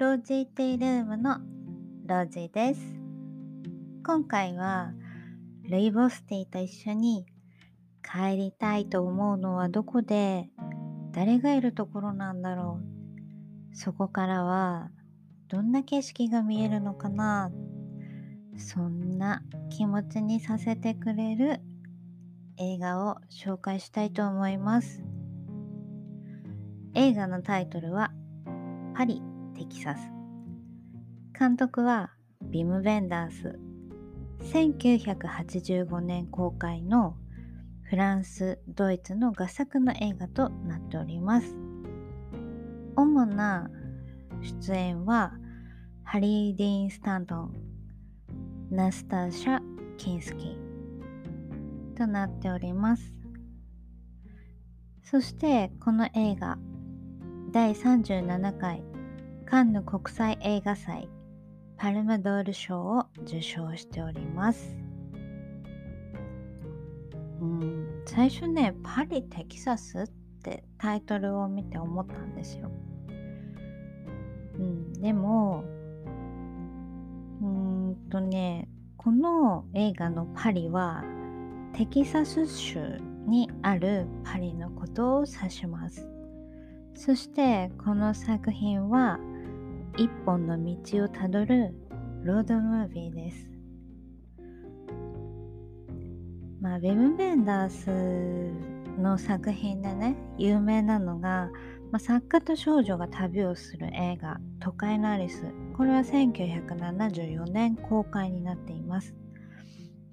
ロージーテイルームのロジーです。今回はレイボスティーと一緒に帰りたいと思うのはどこで誰がいるところなんだろう。そこからはどんな景色が見えるのかな。そんな気持ちにさせてくれる映画を紹介したいと思います。映画のタイトルはパリ・テキサス。監督はビム・ベンダース。1985年公開のフランス・ドイツの画作の映画となっております。主な出演はハリー・ディーン・スタントンナスターシャ・キンスキーとなっております。そしてこの映画第37回カンヌ国際映画祭パルムドール賞を受賞しております。うん最初ねパリ・テキサスってタイトルを見て思ったんですよ。うんでもうんとねこの映画のパリはテキサス州にあるパリのことを指します。そしてこの作品は一本の道をたどるロードムービーです。まあ、ウェブ・ベンダースの作品でね、有名なのが、まあ、作家と少女が旅をする映画、都会のアリス。これは1974年公開になっています。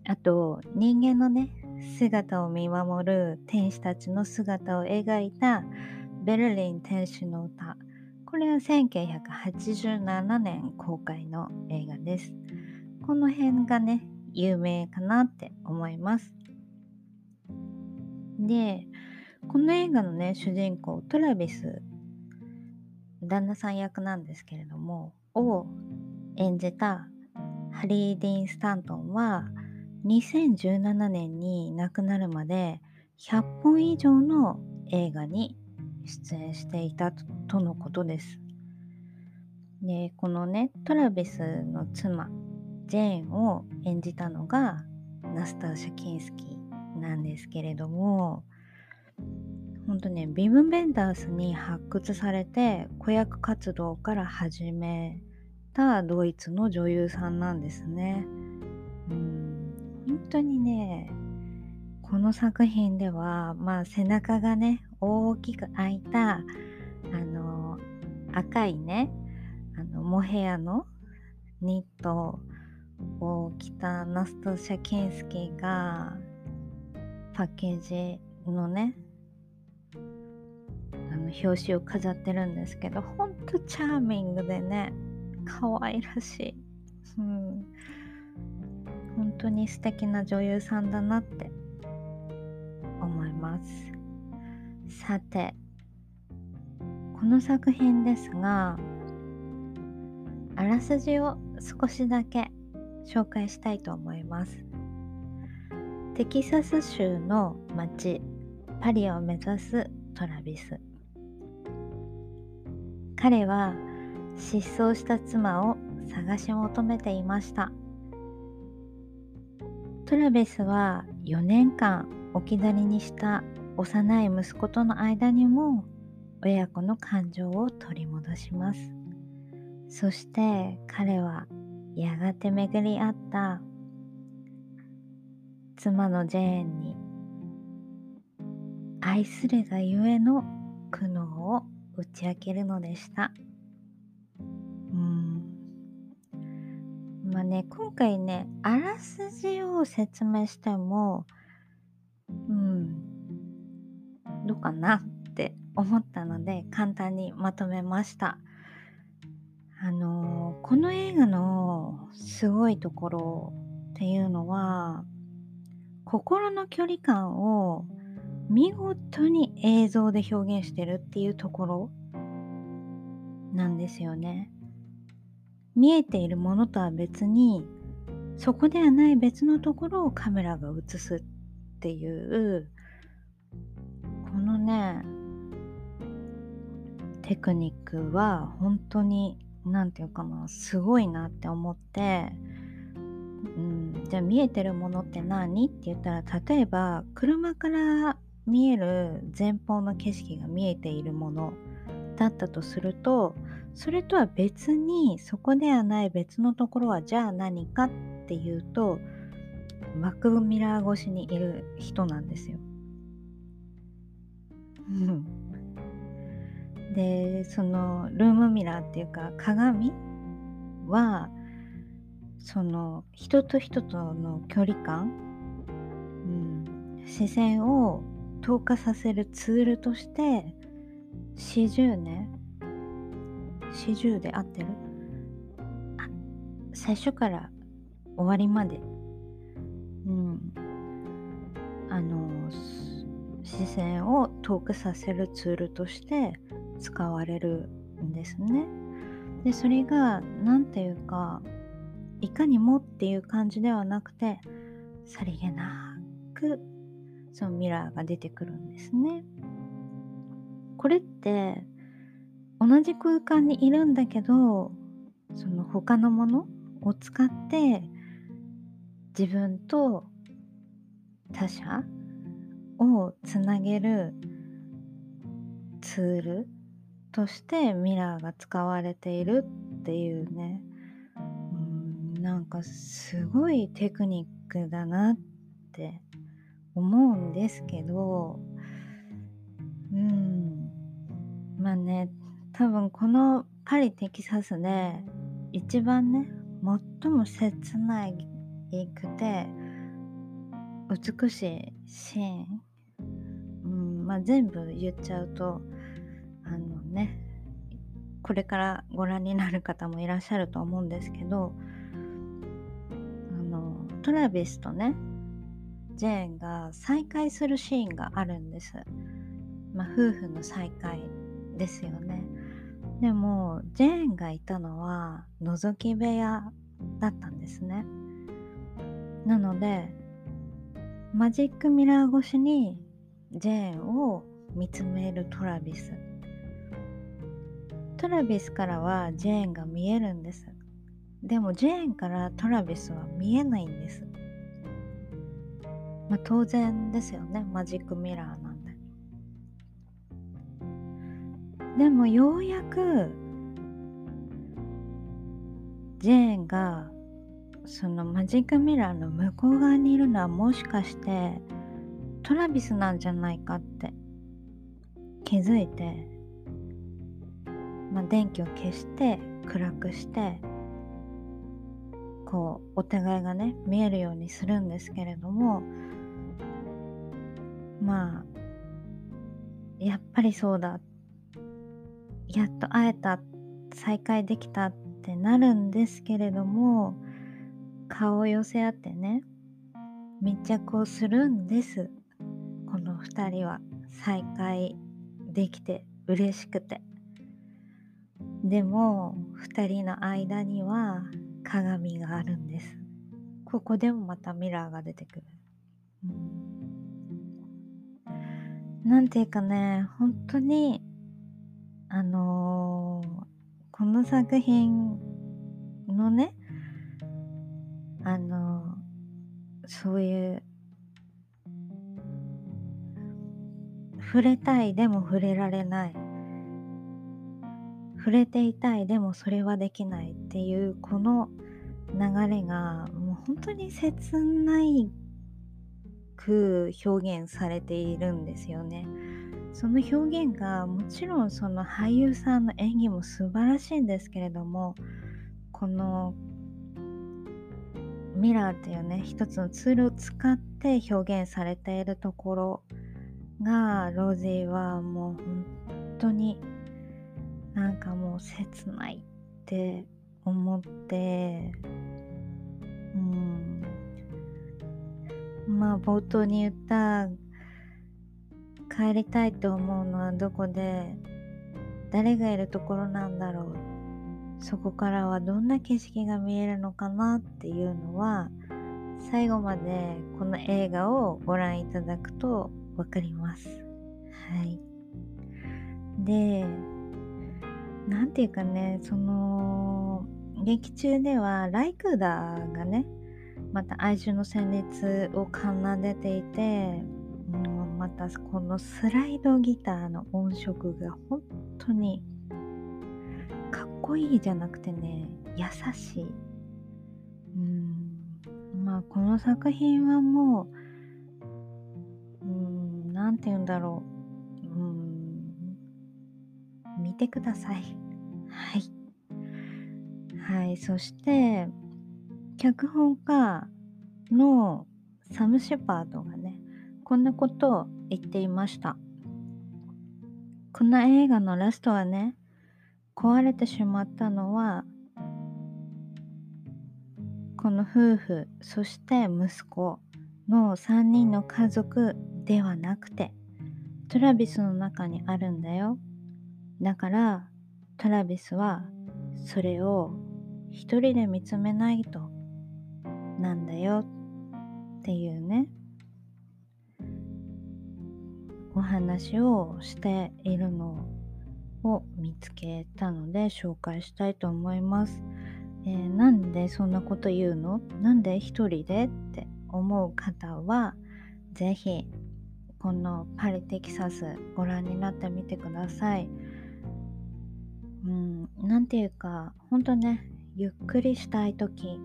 あと、人間のね、姿を見守る天使たちの姿を描いたベルリン天使の歌。これは1987年公開の映画です。この辺がね、有名かなって思います。で、この映画のね、主人公、トラビス、旦那さん役なんですけれども、を演じたハリー・ディーン・スタントンは、2017年に亡くなるまで100本以上の映画に出演していたとのことです。で、このね、トラビスの妻、ジェーンを演じたのがナスターシャ・キンスキーなんですけれども、本当ね、ビム・ベンダースに発掘されて子役活動から始めたドイツの女優さんなんですね。うん、本当にね、この作品では、まあ背中がね、大きく開いた、あの、赤いね、あの、モヘアのニットを着たナストシャ・キンスキーが、パッケージのね、あの、表紙を飾ってるんですけど、ほんとチャーミングでね、可愛らしい。うん。本当に素敵な女優さんだなって思います。さてこの作品ですがあらすじを少しだけ紹介したいと思います。テキサス州の町パリを目指すトラビス。彼は失踪した妻を探し求めていました。トラビスは4年間置き去りにした幼い息子との間にも親子の感情を取り戻します。そして彼はやがて巡り合った妻のジェーンに愛するがゆえの苦悩を打ち明けるのでした。うんまあね今回ねあらすじを説明してもどうかなって思ったので簡単にまとめました。あのこの映画のすごいところっていうのは心の距離感を見事に映像で表現してるっていうところなんですよね。見えているものとは別にそこではない別のところをカメラが映すっていうねテクニックは本当に何て言うかなすごいなって思って、うん、じゃあ見えてるものって何って言ったら例えば車から見える前方の景色が見えているものだったとするとそれとは別にそこではない別のところはじゃあ何かっていうとバックミラー越しにいる人なんですよ。でそのルームミラーっていうか鏡はその人と人との距離感、うん、視線を透過させるツールとして40年40で合ってる。最初から終わりまで。うん。あの視線を遠くさせるツールとして使われるんですね。でそれが何ていうかいかにもっていう感じではなくてさりげなくそのミラーが出てくるんですね。これって同じ空間にいるんだけどその他のものを使って自分と他者をつなげるツールとしてミラーが使われているっていうね。うんなんかすごいテクニックだなって思うんですけどうん。まあね多分このパリ・テキサスで一番ね最も切ないくて美しいシーン、うんまあ、全部言っちゃうとねこれからご覧になる方もいらっしゃると思うんですけどあのトラビスとねジェーンが再会するシーンがあるんです。まあ、夫婦の再会ですよね。でもジェーンがいたのは覗き部屋だったんですね。なのでマジックミラー越しにジェーンを見つめるトラビストラビスからはジェーンが見えるんです。でもジェーンからトラビスは見えないんです。まあ当然ですよね。マジックミラーなんで。でもようやくジェーンがそのマジックミラーの向こう側にいるのはもしかしてトラビスなんじゃないかって気づいて、まあ、電気を消して暗くしてこうお互いがね見えるようにするんですけれどもまあやっぱりそうだ。やっと会えた。再会できたってなるんですけれども顔を寄せ合ってね密着をするんです。この2人は再会できて嬉しくて。でも2人の間には鏡があるんです。ここでもまたミラーが出てくる、うん、なんていうかね本当にあのー、この作品のねあのそういう触れたいでも触れられない触れていたいでもそれはできないっていうこの流れがもう本当に切ないく表現されているんですよね。その表現がもちろんその俳優さんの演技も素晴らしいんですけれどもこのミラーっていうね一つのツールを使って表現されているところがローゼーはもう本当になんかもう切ないって思ってうんまあ冒頭に言った帰りたいと思うのはどこで誰がいるところなんだろうそこからはどんな景色が見えるのかなっていうのは最後までこの映画をご覧いただくと分かります。はい。で、なんていうかねその劇中ではライクーダーがねまた哀愁の旋律を奏でていて、うん、またこのスライドギターの音色が本当にかっこいいじゃなくてね優しい。うんまあこの作品はもううん何て言うんだろうてください。はい。はい、そして脚本家のサム・シェパードがねこんなことを言っていましたこの映画のラストはね壊れてしまったのはこの夫婦そして息子の3人の家族ではなくてトラビスの中にあるんだよだからトラビスはそれを一人で見つめないとなんだよっていうねお話をしているのを見つけたので紹介したいと思います。えー、なんでそんなこと言うの？なんで一人でって思う方は是非このパリテキサスご覧になってみてください。うん、なんていうかほんとねゆっくりしたい時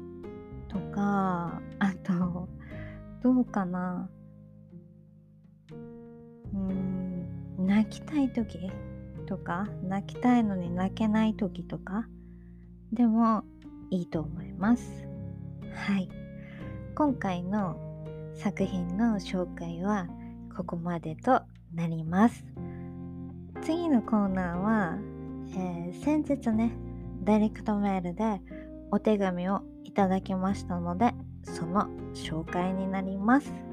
とかあとどうかな。うん泣きたい時とか泣きたいのに泣けない時とかでもいいと思います。はい。今回の作品の紹介はここまでとなります。次のコーナーは、えー、先日ねダイレクトメールでお手紙をいただきましたのでその紹介になります。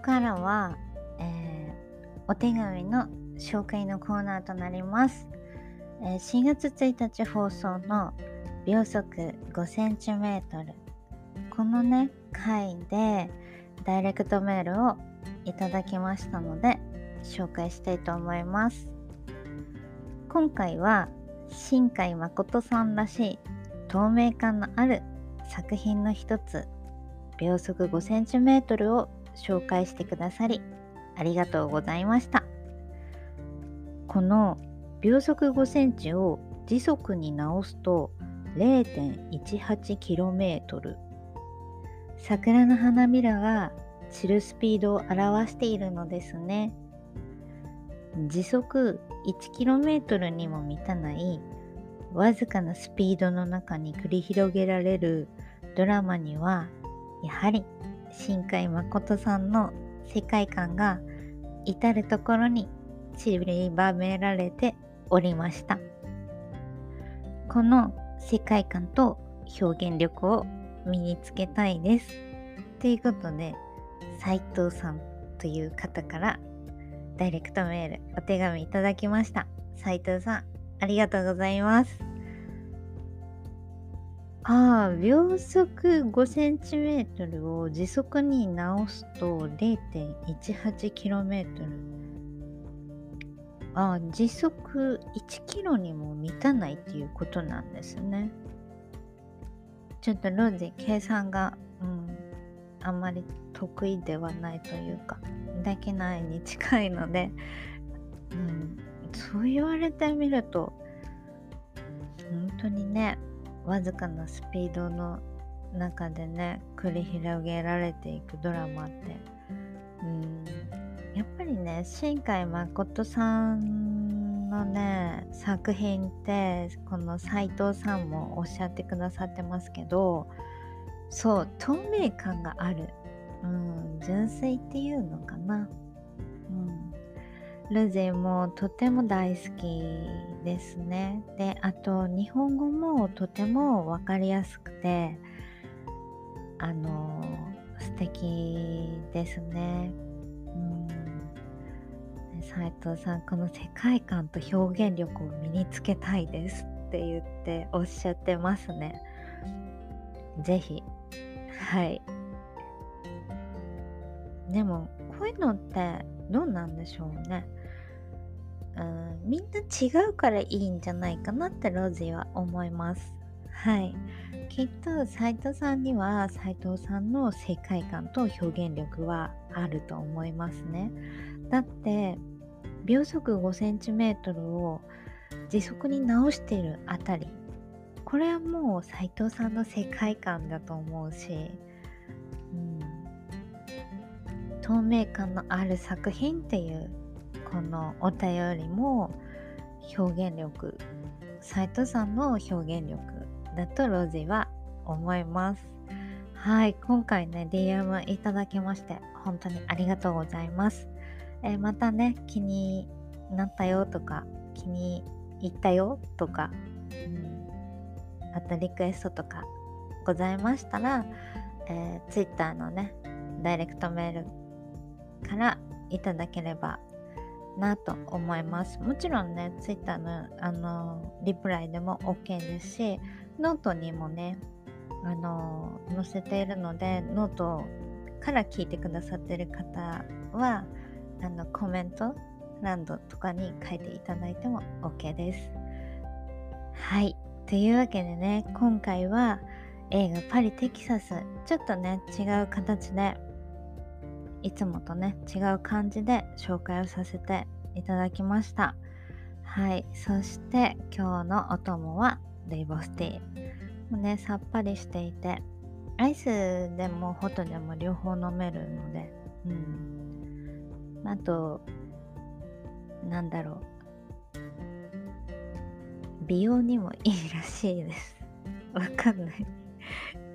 からはえお手紙の紹介のコーナーとなります。えー、4月1日放送の秒速 5cm このね回でダイレクトメールをいただきましたので紹介したいと思います今回は新海誠さんらしい透明感のある作品の一つ秒速 5cm を紹介してくださりありがとうございました。この秒速5センチを時速に直すと 0.18km 桜の花びらが散るスピードを表しているのですね時速 1km にも満たないわずかなスピードの中に繰り広げられるドラマにはやはり新海誠さんの世界観が至る所に散りばめられておりました。この世界観と表現力を身につけたいです。ということで斉藤さんという方からダイレクトメールお手紙いただきました。斉藤さんありがとうございます。ああ、秒速 5cm を時速に直すと 0.18km。ああ、時速 1km にも満たないっていうことなんですね。ちょっとロジ計算が、うん、あんまり得意ではないというか、できないに近いので、うん、そう言われてみると、本当にね、わずかなスピードの中でね繰り広げられていくドラマって。うん。やっぱりね新海誠さんのね作品ってこの斎藤さんもおっしゃってくださってますけどそう透明感がある、うん、純粋っていうのかな、ルゼもとても大好きですね。で、あと日本語もとても分かりやすくて、あの、素敵ですね。うん。斉藤さんこの世界観と表現力を身につけたいですって言っておっしゃってますね。是非はい。でもこういうのってどうなんでしょうね。うんみんな違うからいいんじゃないかなってロジーは思います。はい。きっと斉藤さんには斉藤さんの世界観と表現力はあると思いますね。だって秒速 5cm を時速に直しているあたり。これはもう斉藤さんの世界観だと思うし、うん、透明感のある作品っていうこのお便りも表現力斉藤さんの表現力だとロジは思います。はい今回ね DM いただきまして本当にありがとうございます。えー、またね気になったよとか気に入ったよとか、うん、あとリクエストとかございましたら、えー、Twitter のねダイレクトメールからいただければなと思いますもちろんね Twitter のあのリプライでも OK ですしノートにもねあの載せているのでノートから聞いてくださってる方はあのコメント欄とかに書いていただいても OK です。はい。というわけでね、今回は映画パリ・テキサス、ちょっとね、違う形で、いつもとね、違う感じで紹介をさせていただきました。はい。そして今日のお供はレイボスティー。もうね、さっぱりしていて、アイスでもホットでも両方飲めるので、うん。あと、なんだろう。美容にもいいらしいです。わかんない。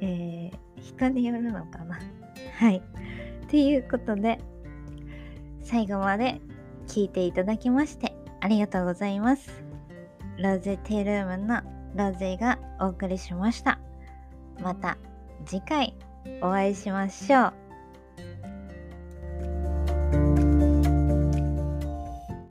えー、人によるのかな。はい。ていうことで、最後まで聞いていただきましてありがとうございます。ロゼティールームのロゼがお送りしました。また次回お会いしましょう。